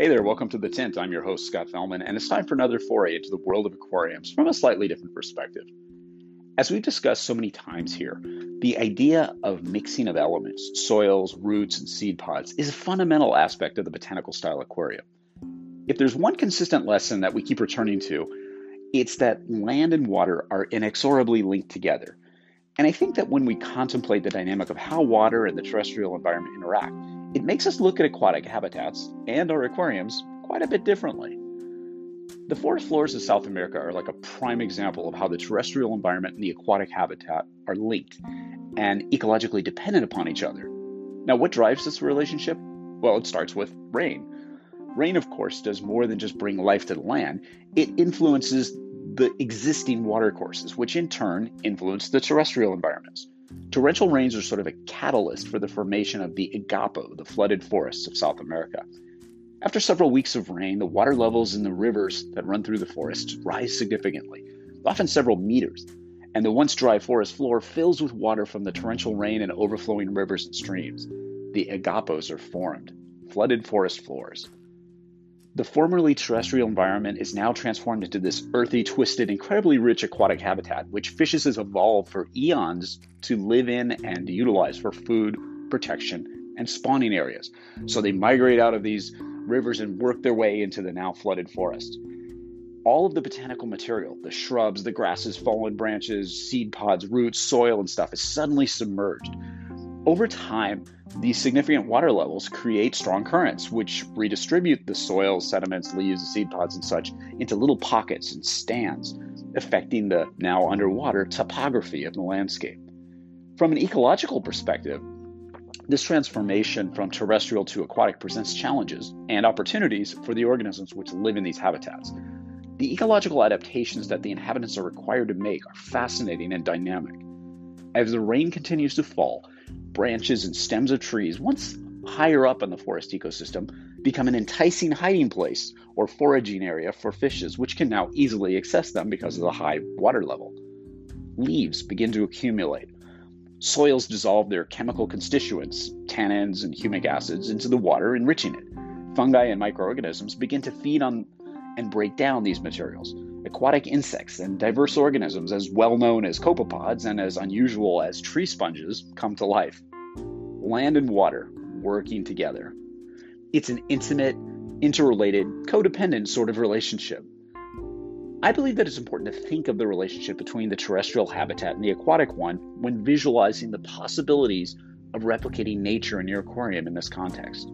Hey there, welcome to The Tint. I'm your host, Scott Fellman, and it's time for another foray into the world of aquariums from a slightly different perspective. As we've discussed so many times here, the idea of mixing of elements, soils, roots, and seed pods is a fundamental aspect of the botanical style aquarium. If there's one consistent lesson that we keep returning to, it's that land and water are inexorably linked together. And I think that when we contemplate the dynamic of how water and the terrestrial environment interact, it makes us look at aquatic habitats and our aquariums quite a bit differently. The forest floors of South America are like a prime example of how the terrestrial environment and the aquatic habitat are linked and ecologically dependent upon each other. Now, what drives this relationship? Well, it starts with rain. Rain, of course, does more than just bring life to the land, it influences the existing watercourses, which in turn influence the terrestrial environments. Torrential rains are sort of a catalyst for the formation of the Igapo, the flooded forests of South America. After several weeks of rain, the water levels in the rivers that run through the forests rise significantly, often several meters, and the once dry forest floor fills with water from the torrential rain and overflowing rivers and streams. The igapos are formed, flooded forest floors. The formerly terrestrial environment is now transformed into this earthy, twisted, incredibly rich aquatic habitat, which fishes has evolved for eons to live in and utilize for food, protection, and spawning areas. So they migrate out of these rivers and work their way into the now flooded forest. All of the botanical material, the shrubs, the grasses, fallen branches, seed pods, roots, soil, and stuff, is suddenly submerged over time, these significant water levels create strong currents, which redistribute the soil, sediments, leaves, seed pods, and such into little pockets and stands, affecting the now underwater topography of the landscape. From an ecological perspective, this transformation from terrestrial to aquatic presents challenges and opportunities for the organisms which live in these habitats. The ecological adaptations that the inhabitants are required to make are fascinating and dynamic. As the rain continues to fall, branches and stems of trees, once higher up in the forest ecosystem, become an enticing hiding place or foraging area for fishes, which can now easily access them because of the high water level. Leaves begin to accumulate. Soils dissolve their chemical constituents, tannins and humic acids, into the water, enriching it. Fungi and microorganisms begin to feed on and break down these materials. Aquatic insects and diverse organisms, as well known as copepods and as unusual as tree sponges, come to life. Land and water working together. It's an intimate, interrelated, codependent sort of relationship. I believe that it's important to think of the relationship between the terrestrial habitat and the aquatic one when visualizing the possibilities of replicating nature in your aquarium in this context.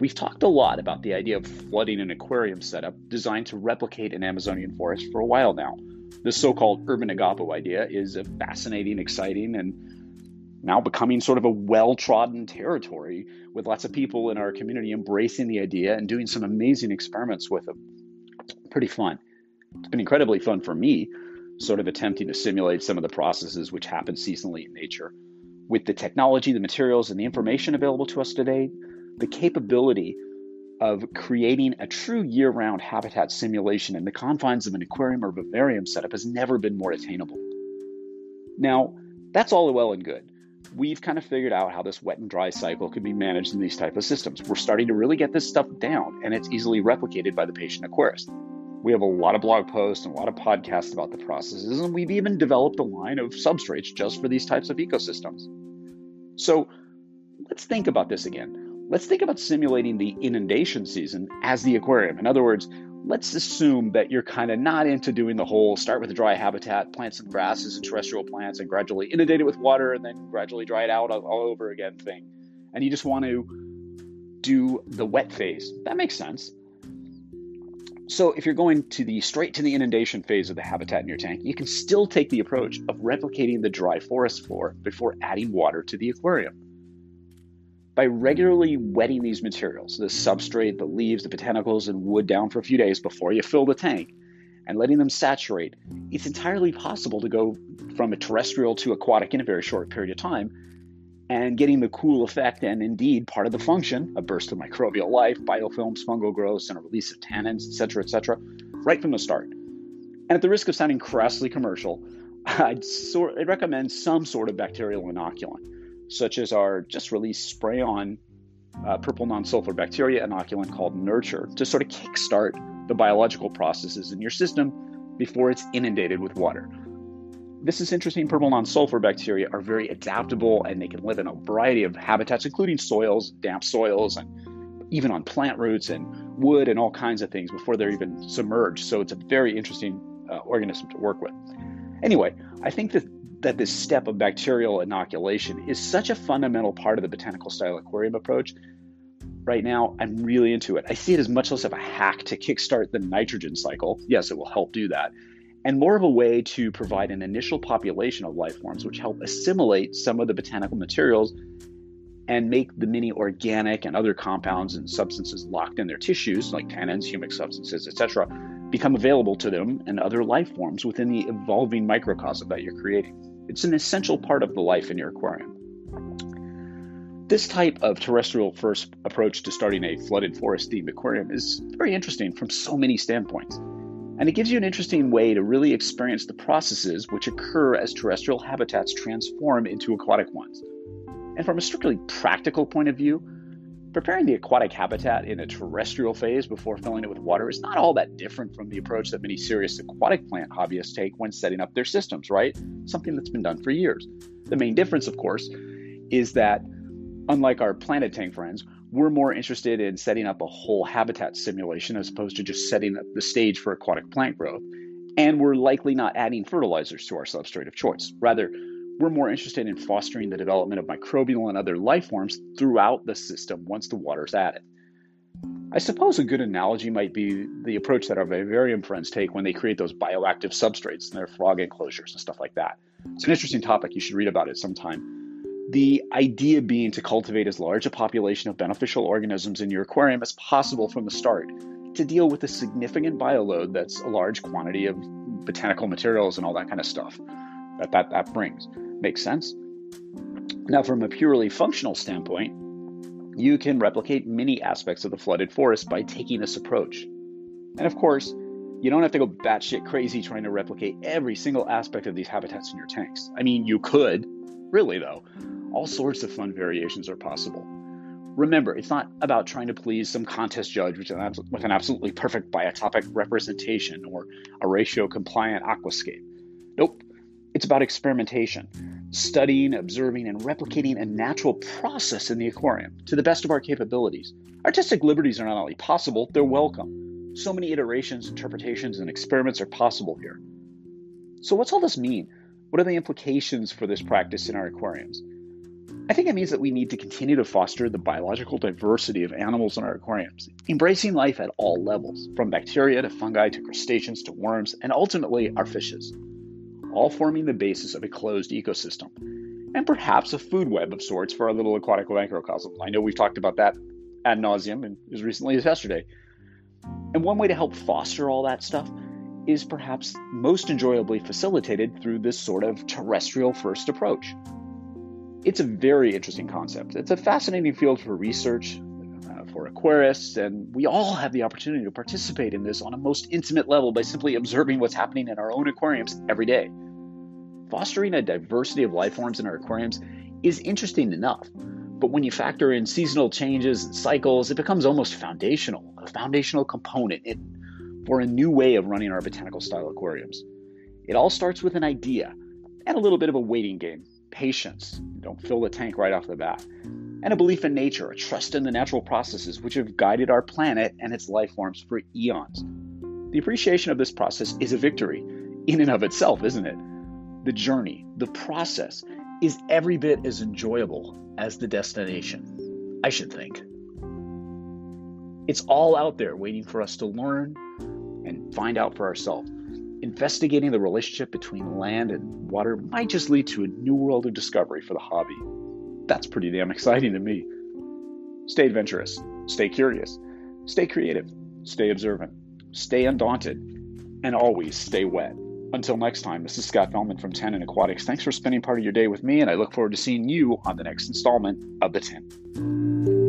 We've talked a lot about the idea of flooding an aquarium setup designed to replicate an Amazonian forest for a while now. The so called urban igapo idea is a fascinating, exciting, and now becoming sort of a well trodden territory with lots of people in our community embracing the idea and doing some amazing experiments with it. Pretty fun. It's been incredibly fun for me, sort of attempting to simulate some of the processes which happen seasonally in nature. With the technology, the materials, and the information available to us today, the capability of creating a true year round habitat simulation in the confines of an aquarium or vivarium setup has never been more attainable. Now, that's all well and good. We've kind of figured out how this wet and dry cycle can be managed in these type of systems. We're starting to really get this stuff down, and it's easily replicated by the patient aquarist. We have a lot of blog posts and a lot of podcasts about the processes, and we've even developed a line of substrates just for these types of ecosystems. So let's think about this again Let's think about simulating the inundation season as the aquarium. In other words, let's assume that you're kind of not into doing the whole start with a dry habitat, plant some grasses and terrestrial plants, and gradually inundate it with water and then gradually dry it out all, over again thing. And you just want to do the wet phase. That makes sense. So, if you're going to the straight to the inundation phase of the habitat in your tank, you can still take the approach of replicating the dry forest floor before adding water to the aquarium. By regularly hmm. wetting these materials, the substrate, the leaves, the botanicals, and wood down for a few days before you fill the tank, and letting them saturate, it's entirely possible to go from a terrestrial to aquatic in a very short period of time and getting the cool effect and indeed part of the function, a burst of microbial life, biofilms, fungal growth, and a release of tannins, etc., etc., right from the start. And at the risk of sounding crassly commercial, I'd, sort, I'd recommend some sort of bacterial inoculant, such as our just released spray on uh, purple non sulfur bacteria inoculant called Nurture to sort of kickstart the biological processes in your system before it's inundated with water. This is interesting. Purple non sulfur bacteria are very adaptable and they can live in a variety of habitats, including soils, damp soils, and even on plant roots and wood and all kinds of things before they're even submerged. So it's a very interesting uh, organism to work with. Anyway, I think that, that this step of bacterial inoculation is such a fundamental part of the botanical style aquarium approach. Right now, I'm really into it. I see it as much less of a hack to kickstart the nitrogen cycle. Yes, it will help do that and more of a way to provide an initial population of life forms which help assimilate some of the botanical materials and make the many organic and other compounds and substances locked in their tissues, like tannins, humic substances, etc., become available to them and other life forms within the evolving microcosm that you're creating. It's an essential part of the life in your aquarium. This type of terrestrial first approach to starting a flooded forest themed aquarium is very interesting from so many standpoints. And it gives you an interesting way to really experience the processes which occur as terrestrial habitats transform into aquatic ones. And from a strictly practical point of view, preparing the aquatic habitat in a terrestrial phase before filling it with water is not all that different from the approach that many serious aquatic plant hobbyists take when setting up their systems, right? Something that's been done for years. The main difference, of course, is that unlike our planet tank friends, we're more interested in setting up a whole habitat simulation as opposed to just setting up the stage for aquatic plant growth. And we're likely not adding fertilizers to our substrate of choice. Rather, we're more interested in fostering the development of microbial and other life forms throughout the system once the water's added. I suppose a good analogy might be the approach that our vivarium friends take when they create those bioactive substrates in their frog enclosures and stuff like that. It's an interesting topic. You should read about it sometime. The idea being to cultivate as large a population of beneficial organisms in your aquarium as possible from the start to deal with the significant bioload that's a large quantity of botanical materials and all that kind of stuff that that, that brings. Makes sense? Now, from a purely functional standpoint, you can replicate many aspects of the flooded forest by taking this approach. And of course, you don't have to go batshit crazy trying to replicate every single aspect of these habitats in your tanks. I mean, you could, really though all sorts of fun variations are possible. Remember, it's not about trying to please some contest judge with an, absolutely perfect biotopic representation or a ratio compliant aquascape. Nope. It's about experimentation, studying, observing, and replicating a natural process in the aquarium to the best of our capabilities. Artistic liberties are not only possible, they're welcome. So many iterations, interpretations, and experiments are possible here. So, what's all this mean? What are the implications for this practice in our aquariums? I think it means that we need to continue to foster the biological diversity of animals in our aquariums, embracing life at all levels, from bacteria to fungi to crustaceans to worms, and ultimately our fishes, all forming the basis of a closed ecosystem, and perhaps a food web of sorts for our little aquatic microcosm. I know we've talked about that ad nauseum and as recently as yesterday. And one way to help foster all that stuff is perhaps most enjoyably facilitated through this sort of terrestrial first approach it's a very interesting concept. It's a fascinating field for research, uh, for aquarists, and we all have the opportunity to participate in this on a most intimate level by simply observing what's happening in our own aquariums every day. Fostering a diversity of life forms in our aquariums is interesting enough, but when you factor in seasonal changes and cycles, it becomes almost foundational, a foundational component in, for a new way of running our botanical style aquariums. It all starts with an idea and a little bit of a waiting game patience. Don't fill the tank right off the bat. And a belief in nature, a trust in the natural processes which have guided our planet and its life forms for eons. The appreciation of this process is a victory in and of itself, isn't it? The journey, the process, is every bit as enjoyable as the destination, I should think. It's all out there waiting for us to learn, and find out for ourselves. Investigating the relationship between land and water might just lead to a new world of discovery for the hobby. That's pretty damn exciting to me. Stay adventurous, stay curious, stay creative, stay observant, stay undaunted, and always stay wet. Until next time, this is Scott Fellman from Tannin Aquatics. Thanks for spending part of your day with me, and I look forward to seeing you on the next installment of The Tint.